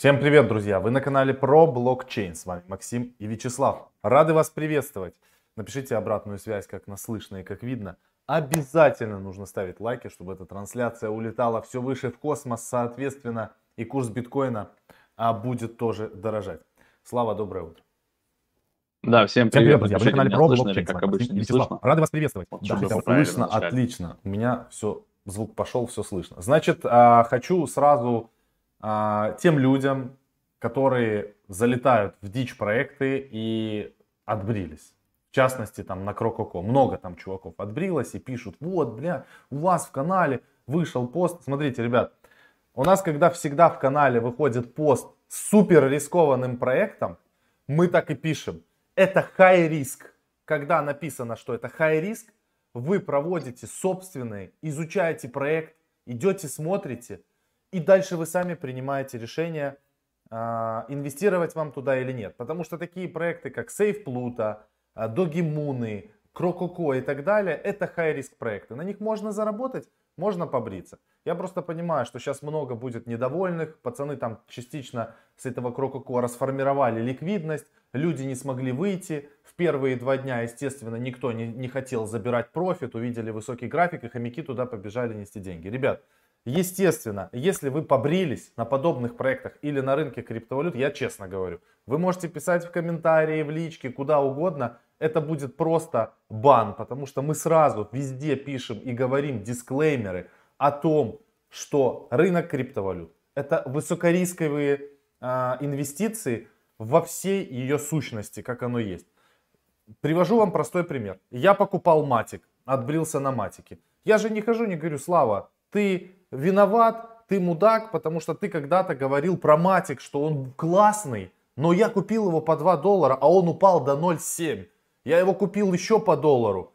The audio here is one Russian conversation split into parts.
Всем привет, друзья! Вы на канале про блокчейн. С вами Максим и Вячеслав. Рады вас приветствовать. Напишите обратную связь, как нас слышно и как видно. Обязательно нужно ставить лайки, чтобы эта трансляция улетала все выше в космос. Соответственно, и курс биткоина а, будет тоже дорожать. Слава, доброе утро. Да, всем привет. Всем привет, друзья. Вы на канале про блокчейн. Как обычно, не слышно? Рады вас приветствовать. Вот, да, слышно, отлично. У меня все, звук пошел, все слышно. Значит, а, хочу сразу а, тем людям, которые залетают в дичь проекты и отбрились. В частности, там на Крококо. Много там чуваков отбрилось и пишут, вот, бля, у вас в канале вышел пост. Смотрите, ребят, у нас, когда всегда в канале выходит пост с супер рискованным проектом, мы так и пишем. Это high риск. Когда написано, что это high риск, вы проводите собственный, изучаете проект, идете, смотрите, и дальше вы сами принимаете решение, а, инвестировать вам туда или нет. Потому что такие проекты, как Сейф Плута, Догимуны, Крококо и так далее, это high-риск проекты. На них можно заработать, можно побриться. Я просто понимаю, что сейчас много будет недовольных. Пацаны там частично с этого Крококо расформировали ликвидность. Люди не смогли выйти. В первые два дня, естественно, никто не, не хотел забирать профит. Увидели высокий график и хомяки туда побежали нести деньги. Ребят, Естественно, если вы побрились на подобных проектах или на рынке криптовалют, я честно говорю, вы можете писать в комментарии, в личке, куда угодно, это будет просто бан, потому что мы сразу везде пишем и говорим дисклеймеры о том, что рынок криптовалют это высокорисковые э, инвестиции во всей ее сущности, как оно есть. Привожу вам простой пример. Я покупал матик, отбрился на матике. Я же не хожу, не говорю, Слава, ты виноват, ты мудак, потому что ты когда-то говорил про матик, что он классный, но я купил его по 2 доллара, а он упал до 0,7. Я его купил еще по доллару.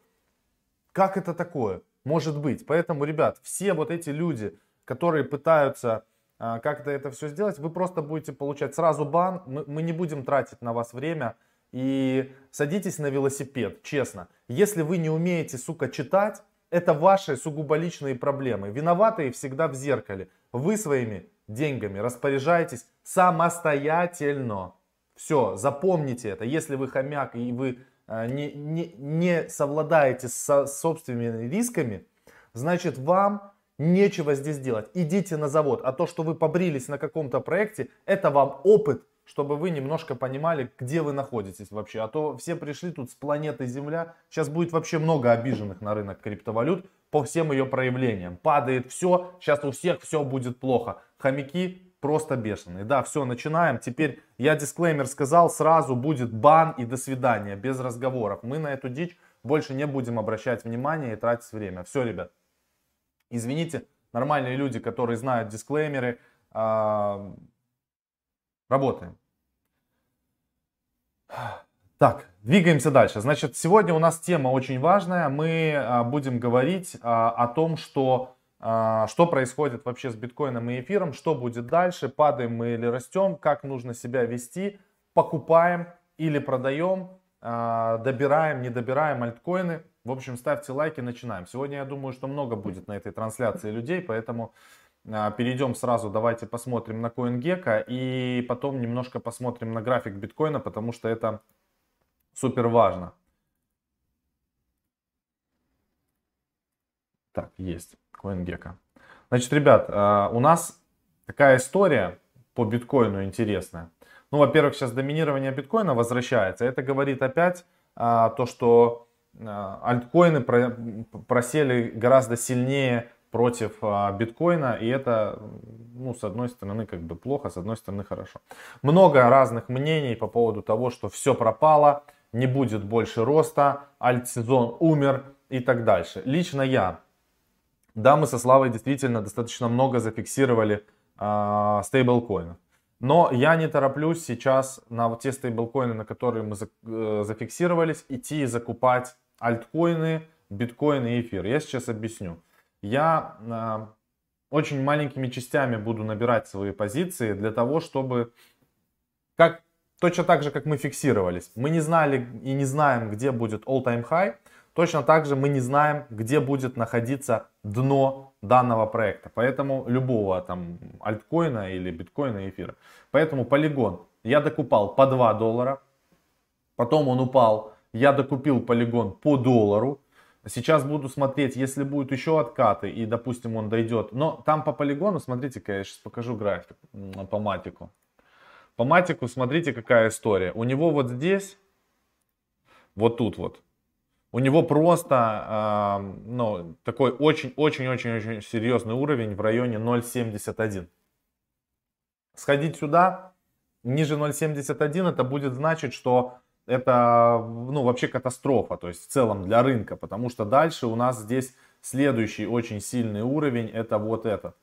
Как это такое? Может быть. Поэтому, ребят, все вот эти люди, которые пытаются а, как-то это все сделать, вы просто будете получать сразу бан. Мы, мы не будем тратить на вас время. И садитесь на велосипед, честно. Если вы не умеете, сука, читать, это ваши сугубо личные проблемы. Виноватые всегда в зеркале. Вы своими деньгами распоряжаетесь самостоятельно. Все, запомните это. Если вы хомяк и вы э, не, не, не совладаете с собственными рисками, значит вам нечего здесь делать. Идите на завод. А то, что вы побрились на каком-то проекте, это вам опыт чтобы вы немножко понимали, где вы находитесь вообще. А то все пришли тут с планеты Земля. Сейчас будет вообще много обиженных на рынок криптовалют по всем ее проявлениям. Падает все, сейчас у всех все будет плохо. Хомяки просто бешеные. Да, все, начинаем. Теперь я дисклеймер сказал, сразу будет бан и до свидания, без разговоров. Мы на эту дичь больше не будем обращать внимание и тратить время. Все, ребят. Извините, нормальные люди, которые знают дисклеймеры, а, Работаем. Так, двигаемся дальше. Значит, сегодня у нас тема очень важная. Мы а, будем говорить а, о том, что, а, что происходит вообще с биткоином и эфиром, что будет дальше, падаем мы или растем, как нужно себя вести, покупаем или продаем, добираем, не добираем альткоины. В общем, ставьте лайки, начинаем. Сегодня я думаю, что много будет на этой трансляции людей, поэтому перейдем сразу, давайте посмотрим на CoinGecko и потом немножко посмотрим на график биткоина, потому что это супер важно. Так, есть CoinGecko. Значит, ребят, а, у нас такая история по биткоину интересная. Ну, во-первых, сейчас доминирование биткоина возвращается. Это говорит опять а, то, что альткоины просели гораздо сильнее против а, биткоина, и это, ну, с одной стороны, как бы плохо, с одной стороны, хорошо. Много разных мнений по поводу того, что все пропало, не будет больше роста, альтсезон умер и так дальше. Лично я, да, мы со Славой действительно достаточно много зафиксировали э, стейблкоинов. Но я не тороплюсь сейчас на вот те стейблкоины, на которые мы за, э, зафиксировались, идти и закупать альткоины, биткоины и эфир. Я сейчас объясню я э, очень маленькими частями буду набирать свои позиции для того, чтобы, как, точно так же, как мы фиксировались, мы не знали и не знаем, где будет all-time high, Точно так же мы не знаем, где будет находиться дно данного проекта. Поэтому любого там альткоина или биткоина, эфира. Поэтому полигон я докупал по 2 доллара. Потом он упал. Я докупил полигон по доллару. Сейчас буду смотреть, если будут еще откаты и, допустим, он дойдет. Но там по полигону, смотрите-ка, я сейчас покажу график по матику. По матику смотрите, какая история. У него вот здесь, вот тут вот, у него просто э, ну, такой очень-очень-очень-очень серьезный уровень в районе 0.71. Сходить сюда, ниже 0.71, это будет значить, что это ну, вообще катастрофа, то есть в целом для рынка, потому что дальше у нас здесь следующий очень сильный уровень, это вот этот.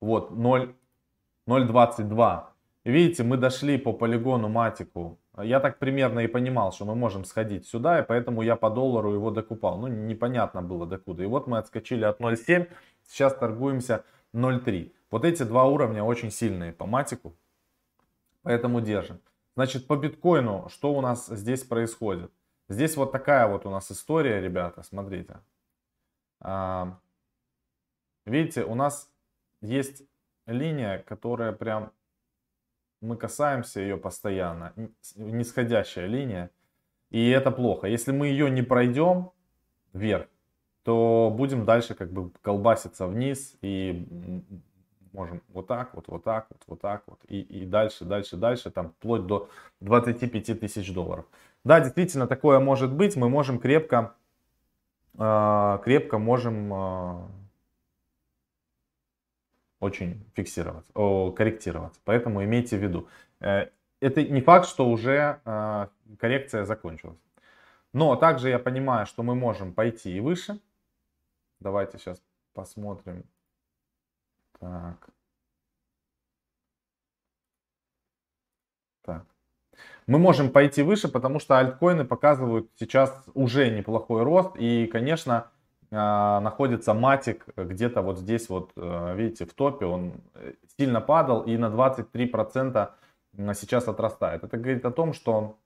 Вот 0.22. Видите, мы дошли по полигону матику. Я так примерно и понимал, что мы можем сходить сюда, и поэтому я по доллару его докупал. Ну, непонятно было докуда. И вот мы отскочили от 0.7, сейчас торгуемся 0.3. Вот эти два уровня очень сильные по матику, поэтому держим. Значит, по биткоину, что у нас здесь происходит? Здесь вот такая вот у нас история, ребята, смотрите. А, видите, у нас есть линия, которая прям, мы касаемся ее постоянно, нисходящая линия. И это плохо. Если мы ее не пройдем вверх, то будем дальше как бы колбаситься вниз и можем вот так вот, вот так вот, вот так вот и, и дальше, дальше, дальше, там вплоть до 25 тысяч долларов. Да, действительно, такое может быть, мы можем крепко, э, крепко можем э, очень фиксироваться, о, корректироваться, поэтому имейте в виду. Э, это не факт, что уже э, коррекция закончилась. Но также я понимаю, что мы можем пойти и выше. Давайте сейчас посмотрим так. Так. Мы можем пойти выше, потому что альткоины показывают сейчас уже неплохой рост. И, конечно, а, находится матик где-то вот здесь вот, э, видите, в топе. Он э, сильно падал и на 23% сейчас отрастает. Это говорит о том, что,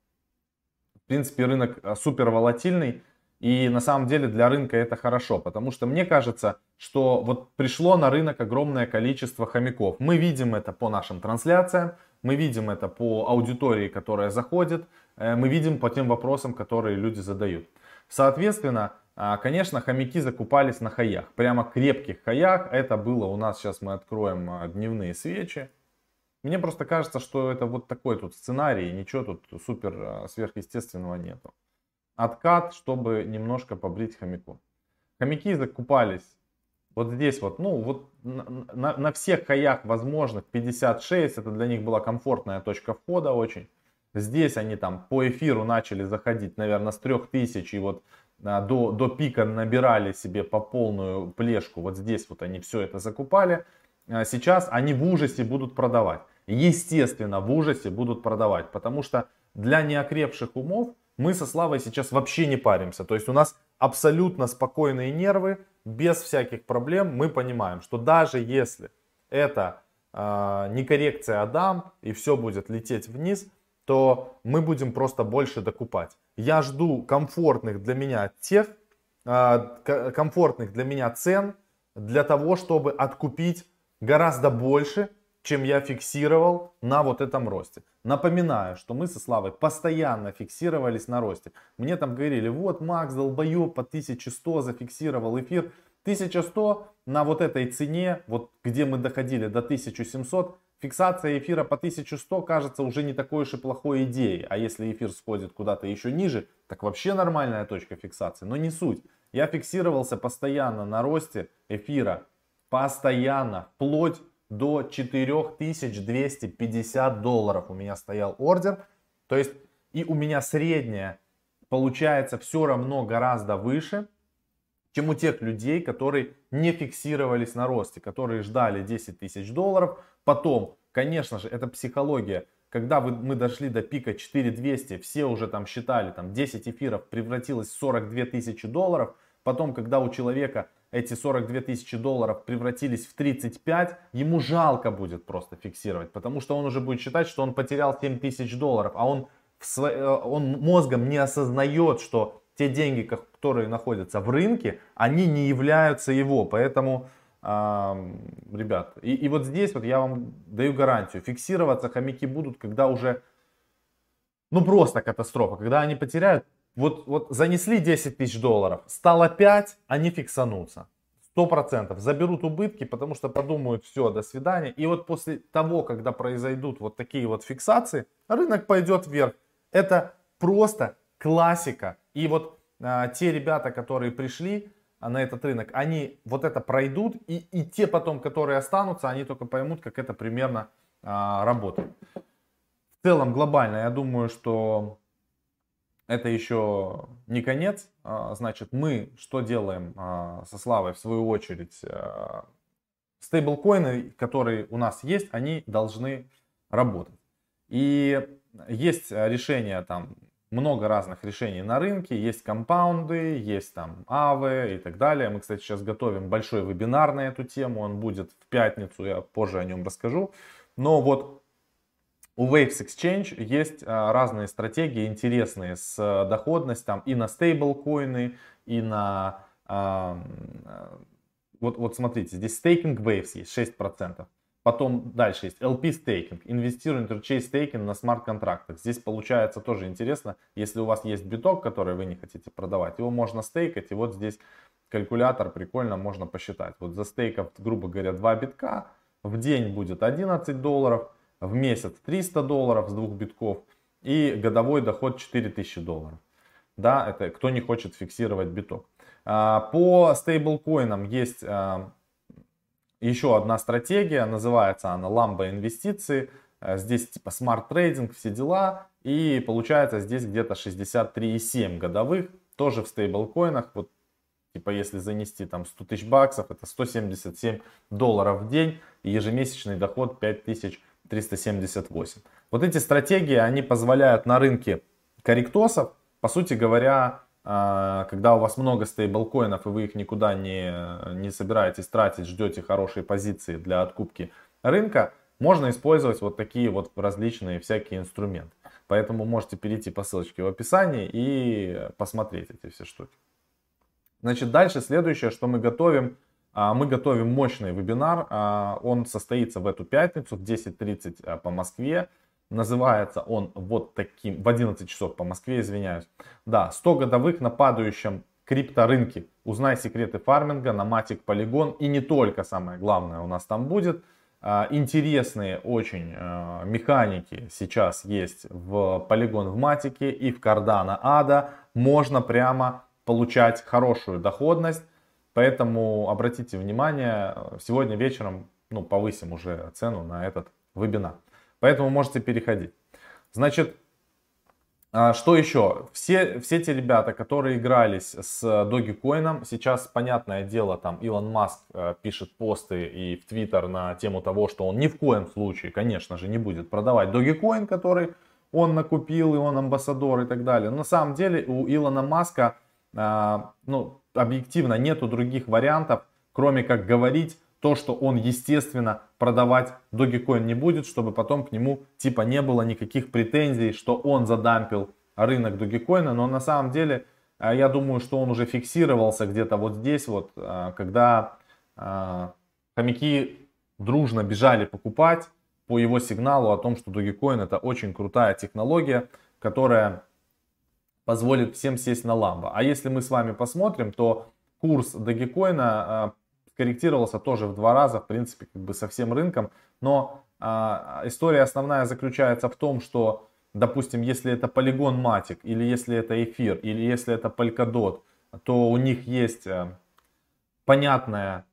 в принципе, рынок э, супер волатильный. И на самом деле для рынка это хорошо, потому что мне кажется, что вот пришло на рынок огромное количество хомяков. Мы видим это по нашим трансляциям, мы видим это по аудитории, которая заходит, э, мы видим по тем вопросам, которые люди задают. Соответственно, а, конечно, хомяки закупались на хаях, прямо крепких хаях. Это было у нас, сейчас мы откроем а, дневные свечи. Мне просто кажется, что это вот такой тут сценарий, ничего тут супер а, сверхъестественного нету откат, чтобы немножко побрить хомяку. Хомяки закупались вот здесь вот, ну вот на, на, на всех хаях возможных 56, это для них была комфортная точка входа очень. Здесь они там по эфиру начали заходить, наверное, с 3000 и вот а, до, до пика набирали себе по полную плешку. Вот здесь вот они все это закупали. А сейчас они в ужасе будут продавать. Естественно, в ужасе будут продавать, потому что для неокрепших умов мы со Славой сейчас вообще не паримся. То есть у нас абсолютно спокойные нервы, без всяких проблем. Мы понимаем, что даже если это э, не коррекция Адам и все будет лететь вниз, то мы будем просто больше докупать. Я жду комфортных для меня тех, э, комфортных для меня цен для того, чтобы откупить гораздо больше, чем я фиксировал на вот этом росте. Напоминаю, что мы со Славой постоянно фиксировались на росте. Мне там говорили, вот Макс долбоеб по 1100 зафиксировал эфир. 1100 на вот этой цене, вот где мы доходили до 1700, фиксация эфира по 1100 кажется уже не такой уж и плохой идеей. А если эфир сходит куда-то еще ниже, так вообще нормальная точка фиксации. Но не суть. Я фиксировался постоянно на росте эфира. Постоянно. Вплоть до 4250 долларов у меня стоял ордер. То есть и у меня средняя получается все равно гораздо выше, чем у тех людей, которые не фиксировались на росте, которые ждали 10 тысяч долларов. Потом, конечно же, это психология. Когда вы, мы дошли до пика 4200, все уже там считали, там 10 эфиров превратилось в 42 тысячи долларов. Потом, когда у человека эти 42 тысячи долларов превратились в 35, ему жалко будет просто фиксировать, потому что он уже будет считать, что он потерял 7 тысяч долларов, а он, сво... Э, он мозгом не осознает, что те деньги, которые находятся в рынке, они не являются его. Поэтому, ребят, и, и вот здесь вот я вам даю гарантию, фиксироваться хомяки будут, когда уже, ну просто катастрофа, когда они потеряют, вот, вот занесли 10 тысяч долларов, стало 5, они фиксанутся. Сто процентов заберут убытки, потому что подумают, все, до свидания. И вот после того, когда произойдут вот такие вот фиксации, рынок пойдет вверх. Это просто классика. И вот а, те ребята, которые пришли а, на этот рынок, они вот это пройдут, и, и те потом, которые останутся, они только поймут, как это примерно а, работает. В целом глобально, я думаю, что это еще не конец. А, значит, мы что делаем а, со Славой в свою очередь? А, стейблкоины, которые у нас есть, они должны работать. И есть решения там, много разных решений на рынке, есть компаунды, есть там АВы и так далее. Мы, кстати, сейчас готовим большой вебинар на эту тему, он будет в пятницу, я позже о нем расскажу. Но вот у Waves Exchange есть а, разные стратегии интересные с а, доходностью и на стейблкоины, и на... А, вот, вот смотрите, здесь стейкинг Waves есть 6%. Потом дальше есть LP стейкинг, инвестируем interchain стейкинг на смарт-контрактах. Здесь получается тоже интересно, если у вас есть биток, который вы не хотите продавать, его можно стейкать, и вот здесь калькулятор прикольно можно посчитать. Вот за стейков, грубо говоря, 2 битка, в день будет 11 долларов, в месяц 300 долларов с двух битков и годовой доход 4000 долларов. Да, это кто не хочет фиксировать биток. А, по стейблкоинам есть а, еще одна стратегия, называется она ламба инвестиции. А, здесь типа smart trading, все дела. И получается здесь где-то 63,7 годовых, тоже в стейблкоинах. Вот типа если занести там 100 тысяч баксов, это 177 долларов в день. И ежемесячный доход 5000 378. Вот эти стратегии, они позволяют на рынке корректосов, по сути говоря, а, когда у вас много стейблкоинов и вы их никуда не, не собираетесь тратить, ждете хорошие позиции для откупки рынка, можно использовать вот такие вот различные всякие инструменты. Поэтому можете перейти по ссылочке в описании и посмотреть эти все штуки. Значит, дальше следующее, что мы готовим, мы готовим мощный вебинар. А, он состоится в эту пятницу в 10.30 а, по Москве. Называется он вот таким, в 11 часов по Москве, извиняюсь. Да, 100 годовых на падающем крипторынке. Узнай секреты фарминга на Matic Polygon. И не только, самое главное, у нас там будет. Интересные очень механики сейчас есть в Polygon в Матике и в Cardano ADA. Можно прямо получать хорошую доходность Поэтому обратите внимание, сегодня вечером ну, повысим уже цену на этот вебинар. Поэтому можете переходить. Значит, а, что еще? Все, все те ребята, которые игрались с Dogecoin, сейчас, понятное дело, там Илон Маск э, пишет посты и в Твиттер на тему того, что он ни в коем случае, конечно же, не будет продавать Dogecoin, который он накупил, и он амбассадор и так далее. Но на самом деле у Илона Маска, а, ну, объективно нету других вариантов, кроме как говорить то, что он, естественно, продавать Dogecoin не будет, чтобы потом к нему типа не было никаких претензий, что он задампил рынок Dogecoin. Но на самом деле, э, я думаю, что он уже фиксировался где-то вот здесь, вот, э, когда э, хомяки дружно бежали покупать по его сигналу о том, что Dogecoin это очень крутая технология, которая позволит всем сесть на ламбо. А если мы с вами посмотрим, то курс Dogecoin а, скорректировался тоже в два раза, в принципе, как бы со всем рынком. Но а, история основная заключается в том, что, допустим, если это Polygon Matic, или если это эфир, или если это Polkadot, то у них есть а, понятная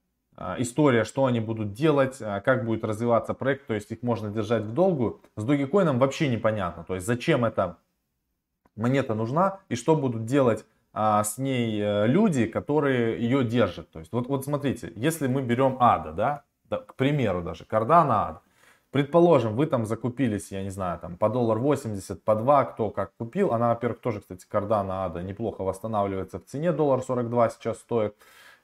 история, что они будут делать, как будет развиваться проект, то есть их можно держать в долгу. С Dogecoin вообще непонятно, то есть зачем это монета нужна и что будут делать а, с ней э, люди, которые ее держат. То есть вот, вот смотрите, если мы берем ада, да, да к примеру даже, кардана ада, предположим, вы там закупились, я не знаю, там по доллар 80, по 2, кто как купил, она, во-первых, тоже, кстати, кардана ада неплохо восстанавливается в цене, доллар 42 сейчас стоит.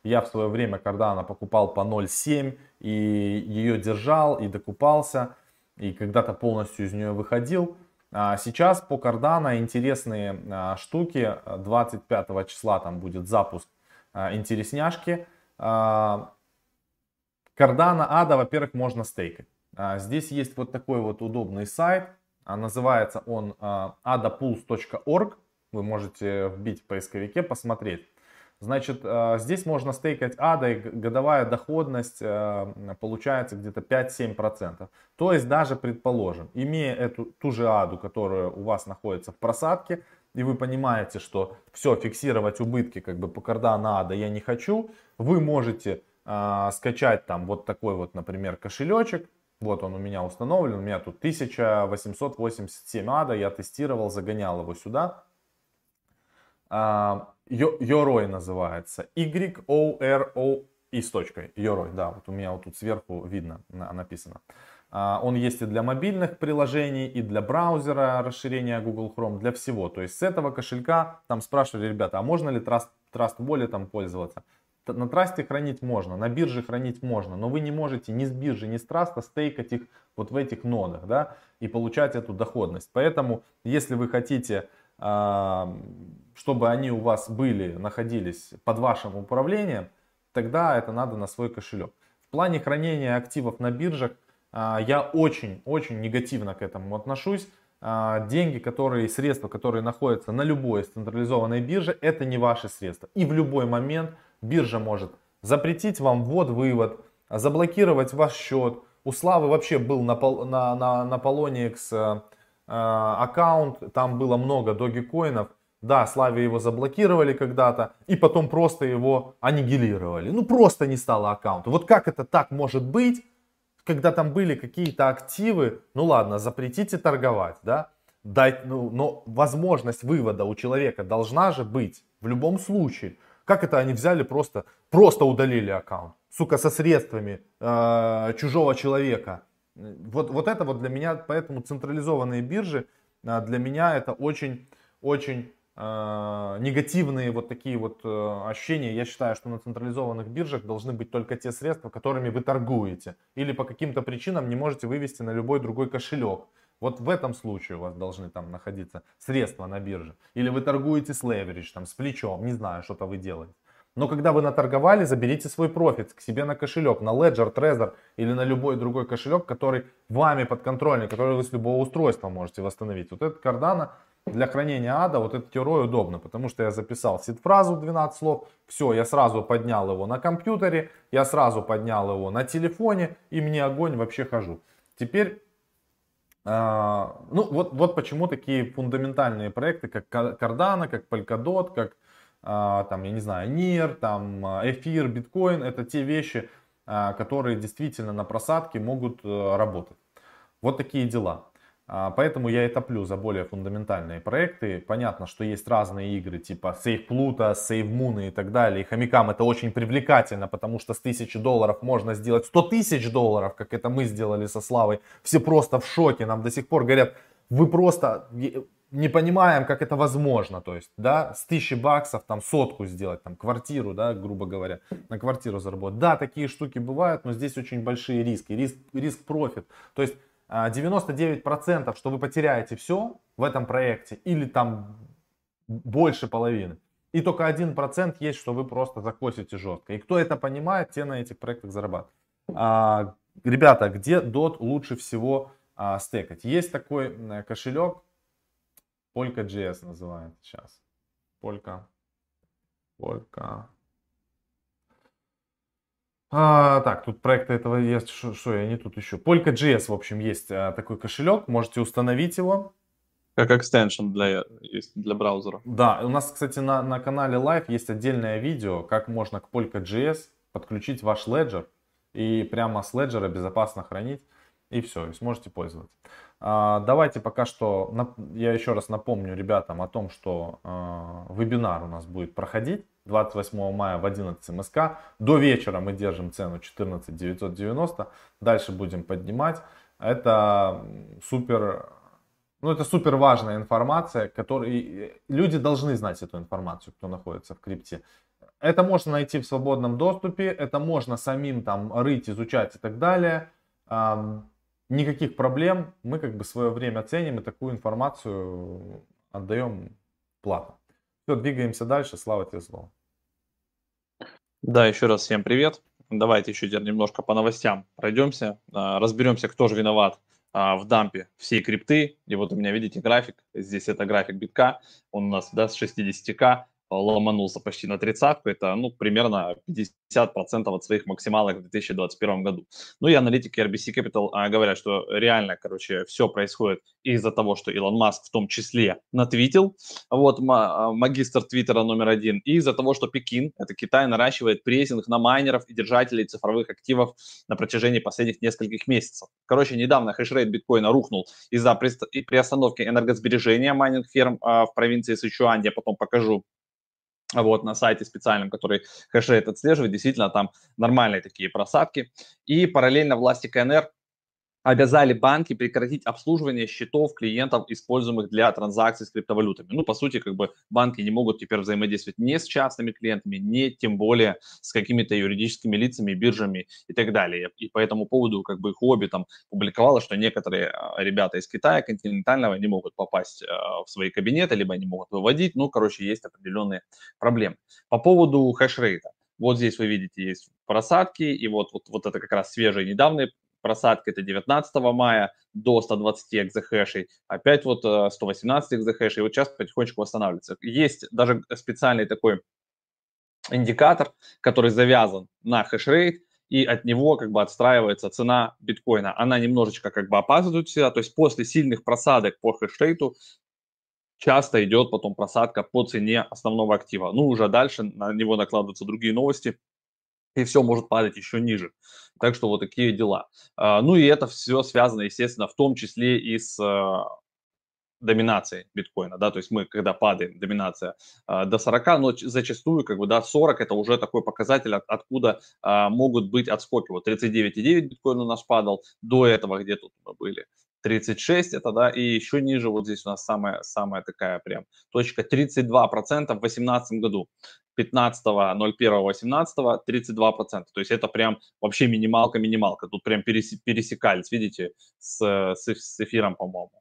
Я в свое время кардана покупал по 0,7 и ее держал и докупался, и когда-то полностью из нее выходил. А, сейчас по Cardano интересные а, штуки. 25 числа там будет запуск а, интересняшки. Cardano ADA, во-первых, можно стейкать. Здесь есть вот такой вот удобный сайт. Называется он adapools.org. Вы можете вбить в поисковике, посмотреть. Значит, э, здесь можно стейкать ада, и годовая доходность э, получается где-то 5-7%. То есть даже, предположим, имея эту, ту же аду, которая у вас находится в просадке, и вы понимаете, что все, фиксировать убытки как бы по кардану ада я не хочу, вы можете э, скачать там вот такой вот, например, кошелечек, вот он у меня установлен, у меня тут 1887 ада, я тестировал, загонял его сюда. А, Yoroi называется. Y-O-R-O и с точкой. Yoroi, да, вот у меня вот тут сверху видно, написано. А, он есть и для мобильных приложений, и для браузера расширения Google Chrome, для всего. То есть с этого кошелька там спрашивали ребята, а можно ли Trust, Trust Wallet там пользоваться? На трасте хранить можно, на бирже хранить можно, но вы не можете ни с биржи, ни с траста стейкать их вот в этих нодах, да, и получать эту доходность. Поэтому, если вы хотите чтобы они у вас были, находились под вашим управлением, тогда это надо на свой кошелек. В плане хранения активов на биржах а, я очень-очень негативно к этому отношусь. А, деньги, которые, средства, которые находятся на любой централизованной бирже, это не ваши средства. И в любой момент биржа может запретить вам ввод-вывод, заблокировать ваш счет. У Славы вообще был на, на, на, на Poloniex Э, аккаунт, там было много доги-коинов. Да, Славе его заблокировали когда-то, и потом просто его аннигилировали. Ну, просто не стало аккаунта. Вот как это так может быть, когда там были какие-то активы? Ну, ладно, запретите торговать, да? Дать, ну, но возможность вывода у человека должна же быть в любом случае. Как это они взяли просто, просто удалили аккаунт? Сука, со средствами э, чужого человека. Вот, вот это вот для меня, поэтому централизованные биржи а, для меня это очень, очень э, негативные вот такие вот э, ощущения. Я считаю, что на централизованных биржах должны быть только те средства, которыми вы торгуете. Или по каким-то причинам не можете вывести на любой другой кошелек. Вот в этом случае у вас должны там находиться средства на бирже. Или вы торгуете с leverage, там, с плечом, не знаю, что-то вы делаете. Но когда вы наторговали, заберите свой профит к себе на кошелек, на Ledger, Trezor или на любой другой кошелек, который вами подконтрольный, который вы с любого устройства можете восстановить. Вот этот Cardano для хранения ада, вот этот герой удобно, потому что я записал сид-фразу 12 слов, все, я сразу поднял его на компьютере, я сразу поднял его на телефоне, и мне огонь вообще хожу. Теперь, э, ну вот, вот почему такие фундаментальные проекты, как Cardano, как Polkadot, как а, там, я не знаю, НИР, там, а, эфир, биткоин, это те вещи, а, которые действительно на просадке могут э, работать. Вот такие дела. Поэтому я и топлю за более фундаментальные проекты. Понятно, что есть разные игры, типа Save Pluto, Save Moon и так далее. И хомякам это очень привлекательно, потому что с 1000 долларов можно сделать 100 тысяч долларов, как это мы сделали со Славой. Все просто в шоке, нам до сих пор говорят, вы просто, не понимаем, как это возможно. То есть, да, с тысячи баксов там сотку сделать, там квартиру, да, грубо говоря, на квартиру заработать. Да, такие штуки бывают, но здесь очень большие риски, риск, риск профит. То есть 99%, а, что вы потеряете все в этом проекте или там больше половины. И только 1% есть, что вы просто закосите жестко. И кто это понимает, те на этих проектах зарабатывают. А, ребята, где DOT лучше всего а, стекать? Есть такой кошелек, Polka.js называется сейчас. Полька. Полька. А, так, тут проекты этого есть. Что я не тут еще? Polka.js, в общем, есть а, такой кошелек. Можете установить его. Как экстеншн для, для браузера. Да, у нас, кстати, на, на канале Live есть отдельное видео, как можно к Polka.js подключить ваш Ledger и прямо с Ledger безопасно хранить. И все, и сможете пользоваться. А, давайте пока что, я еще раз напомню ребятам о том, что а, вебинар у нас будет проходить 28 мая в 11 МСК. До вечера мы держим цену 14 990. Дальше будем поднимать. Это супер, ну это супер важная информация, которую люди должны знать эту информацию, кто находится в крипте. Это можно найти в свободном доступе, это можно самим там рыть, изучать и так далее. никаких проблем, мы как бы свое время ценим и такую информацию отдаем платно. Все, двигаемся дальше, слава тебе слово. Да, еще раз всем привет. Давайте еще теперь немножко по новостям пройдемся, а, разберемся, кто же виноват а, в дампе всей крипты. И вот у меня, видите, график. Здесь это график битка. Он у нас да, с 60к ломанулся почти на тридцатку, это ну, примерно 50% от своих максималок в 2021 году. Ну и аналитики RBC Capital а, говорят, что реально, короче, все происходит из-за того, что Илон Маск в том числе натвитил, вот а, магистр Твиттера номер один, и из-за того, что Пекин, это Китай, наращивает прессинг на майнеров и держателей цифровых активов на протяжении последних нескольких месяцев. Короче, недавно хешрейт биткоина рухнул из-за приостановки энергосбережения майнинг-ферм а, в провинции Сычуань, я потом покажу вот на сайте специальном, который хэшрейт отслеживает, действительно там нормальные такие просадки. И параллельно власти КНР обязали банки прекратить обслуживание счетов клиентов, используемых для транзакций с криптовалютами. Ну, по сути, как бы банки не могут теперь взаимодействовать не с частными клиентами, не тем более с какими-то юридическими лицами, биржами и так далее. И по этому поводу как бы Huobi там публиковало, что некоторые а, ребята из Китая континентального не могут попасть а, в свои кабинеты, либо не могут выводить. Ну, короче, есть определенные проблемы. По поводу хэшрейта. Вот здесь вы видите, есть просадки, и вот, вот, вот это как раз свежие недавние просадка это 19 мая до 120 экзохэшей, опять вот 118 э, экзохэшей, и вот сейчас потихонечку восстанавливается. Есть даже специальный такой индикатор, который завязан на хешрейт, и от него как бы отстраивается цена биткоина. Она немножечко как бы опаздывает всегда, то есть после сильных просадок по хешрейту часто идет потом просадка по цене основного актива. Ну, уже дальше на него накладываются другие новости, и все может падать еще ниже. Так что вот такие дела. А, ну и это все связано, естественно, в том числе и с а, доминацией биткоина, да, то есть мы, когда падаем, доминация э, до 40, но зачастую, как бы, да, 40 это уже такой показатель, от, откуда могут быть отскоки. Вот 39,9 биткоин у нас падал, до этого где тут мы были, 36 это, да, и еще ниже вот здесь у нас самая, самая такая прям точка 32% в 2018 году. 15.01.18 32%. То есть это прям вообще минималка-минималка. Тут прям пересекались, видите, с, с, с эфиром, по-моему.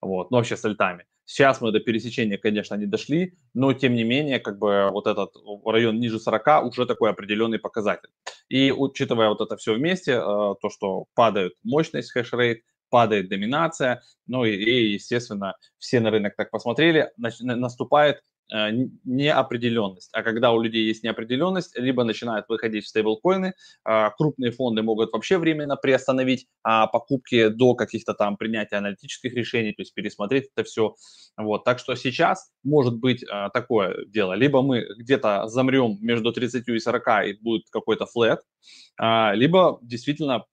Вот, ну вообще с альтами. Сейчас мы до пересечения, конечно, не дошли, но тем не менее, как бы вот этот район ниже 40 уже такой определенный показатель. И учитывая вот это все вместе, э, то, что падает мощность хэшрейт, падает доминация, ну и, и естественно, все на рынок так посмотрели, наступает Э, неопределенность. А когда у людей есть неопределенность, либо начинают выходить в стейблкоины, а, крупные фонды могут вообще временно приостановить а, покупки до каких-то там принятия аналитических решений, то есть пересмотреть это все. Вот. Так что сейчас может быть а, такое дело. Либо мы где-то замрем между 30 и 40 и будет какой-то флет, либо действительно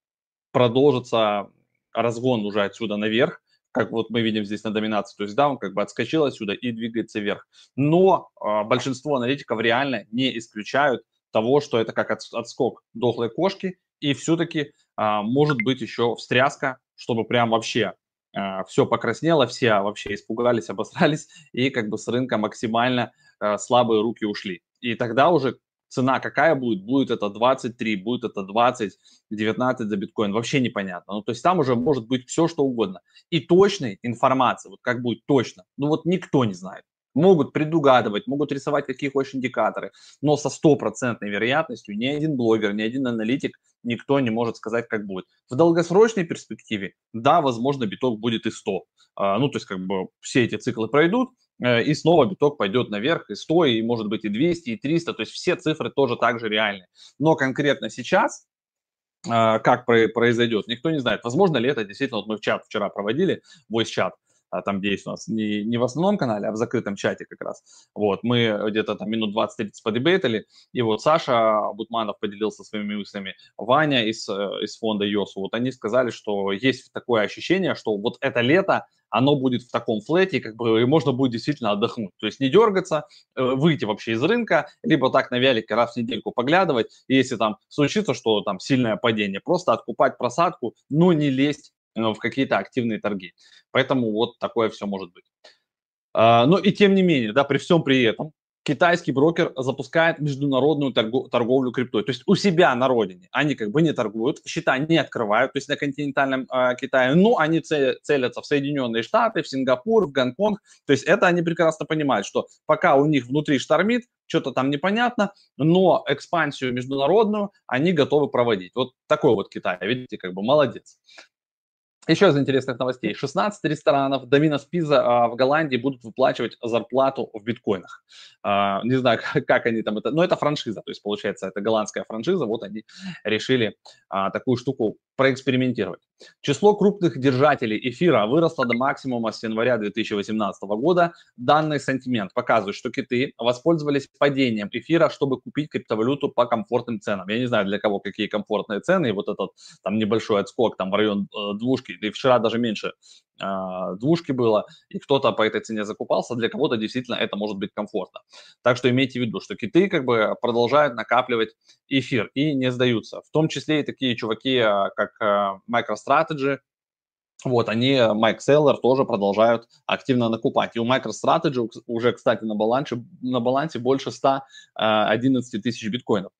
продолжится разгон уже отсюда наверх, как вот мы видим здесь на доминации, то есть да, он как бы отскочил отсюда и двигается вверх. Но э, большинство аналитиков реально не исключают того, что это как от, отскок дохлой кошки, и все-таки э, а, может быть еще встряска, чтобы прям вообще э, а, все покраснело, все вообще испугались, обосрались, и как бы с рынка максимально э, слабые руки ушли. И тогда уже цена какая будет, будет это 23, будет это 20, 19 за биткоин, вообще непонятно. Ну, то есть там уже может быть все, что угодно. И точной информации, вот как будет точно, ну вот никто не знает. Могут предугадывать, могут рисовать какие хочешь индикаторы, но со стопроцентной вероятностью ни один блогер, ни один аналитик, никто не может сказать, как будет. В долгосрочной перспективе, да, возможно, биток будет и 100. А, ну, то есть как бы все эти циклы пройдут, Э, и снова биток пойдет наверх, и 100, и может быть и 200, и 300, то есть все цифры тоже также реальны. Но конкретно сейчас, э, как произойдет, никто не знает. Возможно ли это действительно, вот мы в чат вчера проводили, voice-чат, а там, где есть у нас не, не в основном канале, а в закрытом чате как раз. Вот, мы где-то там минут 20-30 подебейтали, и вот Саша Бутманов поделился своими мыслями, Ваня из, э, из фонда ЙОСУ, вот они сказали, что есть такое ощущение, что вот это лето, оно будет в таком флете, как бы и можно будет действительно отдохнуть. То есть не дергаться, э, выйти вообще из рынка, либо так на велике раз в недельку поглядывать, и если там случится, что там сильное падение, просто откупать просадку, но не лезть в какие-то активные торги. Поэтому вот такое все может быть. А, но и тем не менее, да, при всем при этом, китайский брокер запускает международную торговлю криптой. То есть у себя на родине они как бы не торгуют, счета не открывают, то есть на континентальном э, Китае, но они целятся в Соединенные Штаты, в Сингапур, в Гонконг. То есть это они прекрасно понимают, что пока у них внутри штормит, что-то там непонятно, но экспансию международную они готовы проводить. Вот такой вот Китай, видите, как бы молодец. Еще из интересных новостей. 16 ресторанов Доминос Пиза а, в Голландии будут выплачивать зарплату в биткоинах. А, не знаю, как они там это... Но это франшиза, то есть получается это голландская франшиза. Вот они решили а, такую штуку проэкспериментировать. Число крупных держателей эфира выросло до максимума с января 2018 года. Данный сантимент показывает, что киты воспользовались падением эфира, чтобы купить криптовалюту по комфортным ценам. Я не знаю, для кого какие комфортные цены, и вот этот там небольшой отскок там в район э, двушки, и вчера даже меньше э, двушки было, и кто-то по этой цене закупался, для кого-то действительно это может быть комфортно. Так что имейте в виду, что киты как бы продолжают накапливать эфир и не сдаются. В том числе и такие чуваки, э, как э, MicroStrategy, вот, они, Майк Селлер, тоже продолжают активно накупать. И у MicroStrategy уже, кстати, на балансе, на балансе больше 111 э, тысяч биткоинов.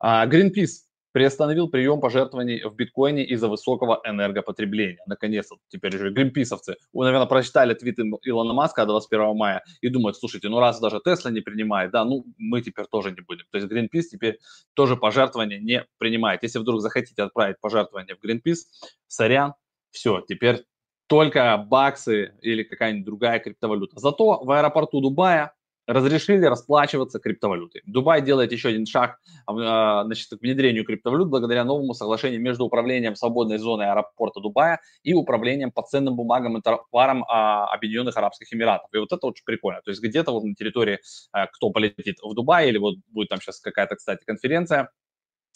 А Greenpeace приостановил прием пожертвований в биткоине из-за высокого энергопотребления. Наконец-то теперь же гринписовцы, вы, наверное, прочитали твиты Илона Маска 21 мая и думают, слушайте, ну раз даже Тесла не принимает, да, ну мы теперь тоже не будем. То есть Greenpeace теперь тоже пожертвования не принимает. Если вдруг захотите отправить пожертвование в Greenpeace, сорян, все, теперь только баксы или какая-нибудь другая криптовалюта. Зато в аэропорту Дубая разрешили расплачиваться криптовалютой. Дубай делает еще один шаг а, значит, к внедрению криптовалют благодаря новому соглашению между управлением свободной зоны аэропорта Дубая и управлением по ценным бумагам и товарам а, Объединенных Арабских Эмиратов. И вот это очень прикольно. То есть где-то вот на территории, а, кто полетит в Дубай, или вот будет там сейчас какая-то, кстати, конференция,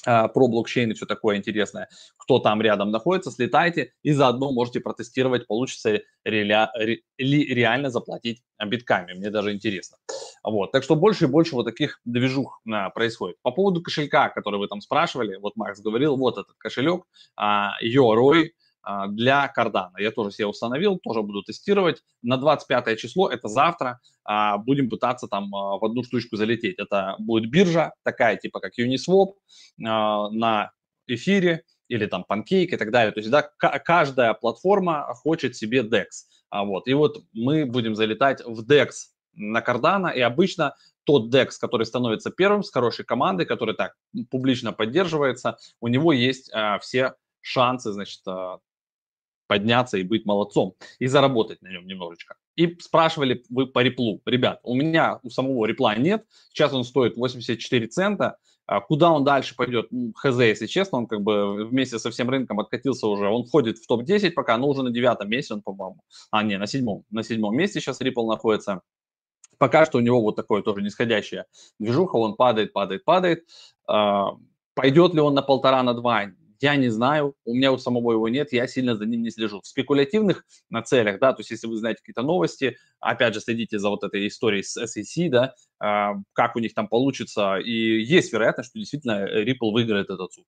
про блокчейн и все такое интересное, кто там рядом находится, слетайте и заодно можете протестировать, получится ли реально заплатить битками. Мне даже интересно. Вот. Так что больше и больше вот таких движух а, происходит. По поводу кошелька, который вы там спрашивали, вот Макс говорил, вот этот кошелек, а, Yoroi, а, для кардана. Я тоже себе установил, тоже буду тестировать. На 25 число, это завтра, а, будем пытаться там а, в одну штучку залететь. Это будет биржа, такая типа как Uniswap, на эфире или там Pancake и так далее. То есть да, каждая платформа хочет себе DEX. Вот. И вот мы будем залетать в DEX на кардана, и обычно тот DEX, который становится первым с хорошей командой, который так публично поддерживается, у него есть э, все шансы, значит, подняться и быть молодцом, и заработать на нем немножечко. И спрашивали вы по реплу. Ребят, у меня у самого репла нет, сейчас он стоит 84 цента, а Куда он дальше пойдет? Хз, если честно, он как бы вместе со всем рынком откатился уже. Он входит в топ-10 пока, но уже на девятом месте он, по-моему. А, не, на седьмом. На седьмом месте сейчас Ripple находится. Пока что у него вот такое тоже нисходящее движуха, он падает, падает, падает. А, пойдет ли он на полтора, на два? Я не знаю, у меня у самого его нет, я сильно за ним не слежу. В спекулятивных на целях, да, то есть если вы знаете какие-то новости, опять же, следите за вот этой историей с SEC, да, э, как у них там получится, и есть вероятность, что действительно Ripple выиграет этот суд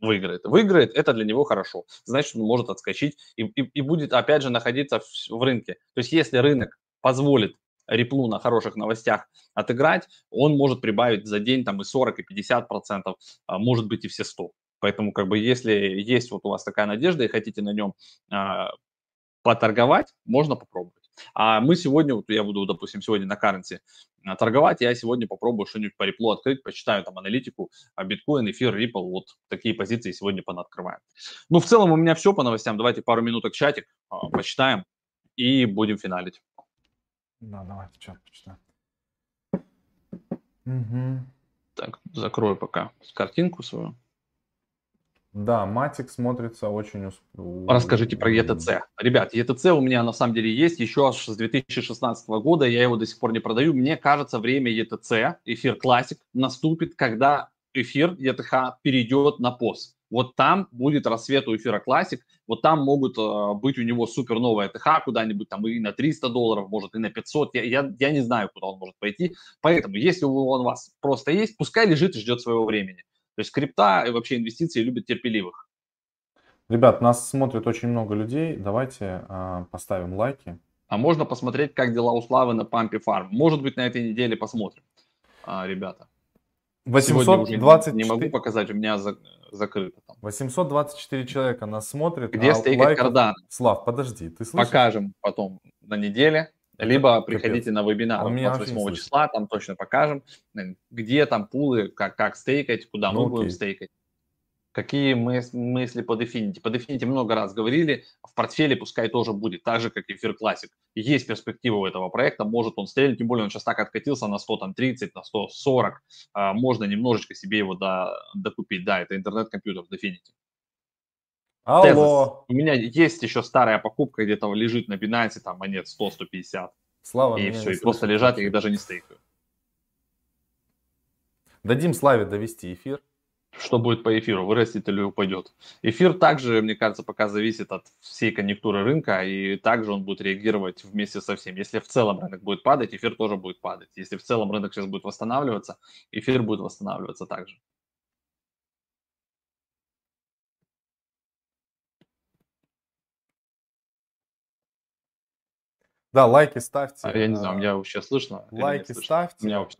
выиграет. Выиграет, это для него хорошо. Значит, он может отскочить и, и, и будет, опять же, находиться в, в рынке. То есть, если рынок позволит реплу на хороших новостях отыграть, он может прибавить за день там и 40, и 50 процентов, а может быть и все 100. Поэтому, как бы, если есть вот у вас такая надежда и хотите на нем а, поторговать, можно попробовать. А мы сегодня, вот я буду, допустим, сегодня на а, торговать, я сегодня попробую что-нибудь по реплу открыть, почитаю там аналитику, а биткоин, эфир, Ripple, вот такие позиции сегодня понаоткрываем. Ну, в целом у меня все по новостям. Давайте пару минуток чатик а, почитаем и будем финалить. Да, давайте чат почитаем. Угу. Так, закрою пока картинку свою. Да, Матик смотрится очень... Расскажите про ETC. Ребят, ETC у меня на самом деле есть еще аж с 2016 года, я его до сих пор не продаю. Мне кажется, время ETC, эфир классик, наступит, когда эфир ETH перейдет на POS. Вот там будет рассвет у эфира классик, вот там могут э, быть у него супер новая ТХ куда-нибудь там и на 300 долларов, может и на 500, я, я, я не знаю, куда он может пойти. Поэтому, если он у вас просто есть, пускай лежит и ждет своего времени. То есть крипта и вообще инвестиции любят терпеливых. Ребят, нас смотрит очень много людей. Давайте э, поставим лайки. А можно посмотреть, как дела у Славы на Пампе Фарм. Может быть, на этой неделе посмотрим. а, ребята. 824... не могу показать, у меня за, закрыто там. 824 человека нас смотрят. Где а стейкать лайков... Cardano? Слав, подожди, ты слышишь? Покажем потом на неделе. Либо приходите на вебинар 28 числа, там точно покажем, где там пулы, как, как стейкать, куда ну, мы будем стейкать. Какие мы, мысли по Definity? По Definity много раз говорили, в портфеле пускай тоже будет, так же, как и Эфир Classic. Есть перспектива у этого проекта, может он стрелять, тем более он сейчас так откатился на 130, на 140, а, можно немножечко себе его до, докупить. Да, это интернет-компьютер Definity. Алло. Тезис. У меня есть еще старая покупка, где-то лежит на Binance, там монет 100-150. Слава, и все, и просто лежат, я их даже не стейкаю. Дадим Славе довести эфир что будет по эфиру, вырастет или упадет. Эфир также, мне кажется, пока зависит от всей конъюнктуры рынка, и также он будет реагировать вместе со всем. Если в целом рынок будет падать, эфир тоже будет падать. Если в целом рынок сейчас будет восстанавливаться, эфир будет восстанавливаться также. Да, лайки ставьте. А, я не знаю, меня вообще слышно? Лайки ставьте. Меня вообще...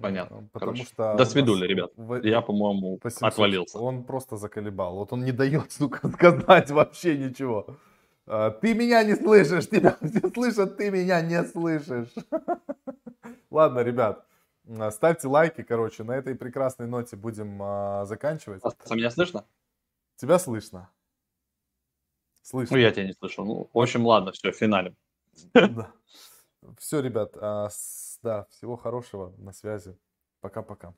Понятно. Потому Короче. что... До свидули, ребят. В... Я, по-моему, отвалился. Он просто заколебал. Вот он не дает, сука, сказать вообще ничего. А, ты меня не слышишь, тебя все слышат, ты меня не слышишь. Ладно, ребят, а, ставьте лайки, короче, на этой прекрасной ноте будем а, заканчивать. А меня слышно? Тебя слышно. Слышно. Ну, я тебя не слышу. Ну, в общем, ладно, все, финалем. Да. Все, ребят, а, да, всего хорошего, на связи. Пока-пока.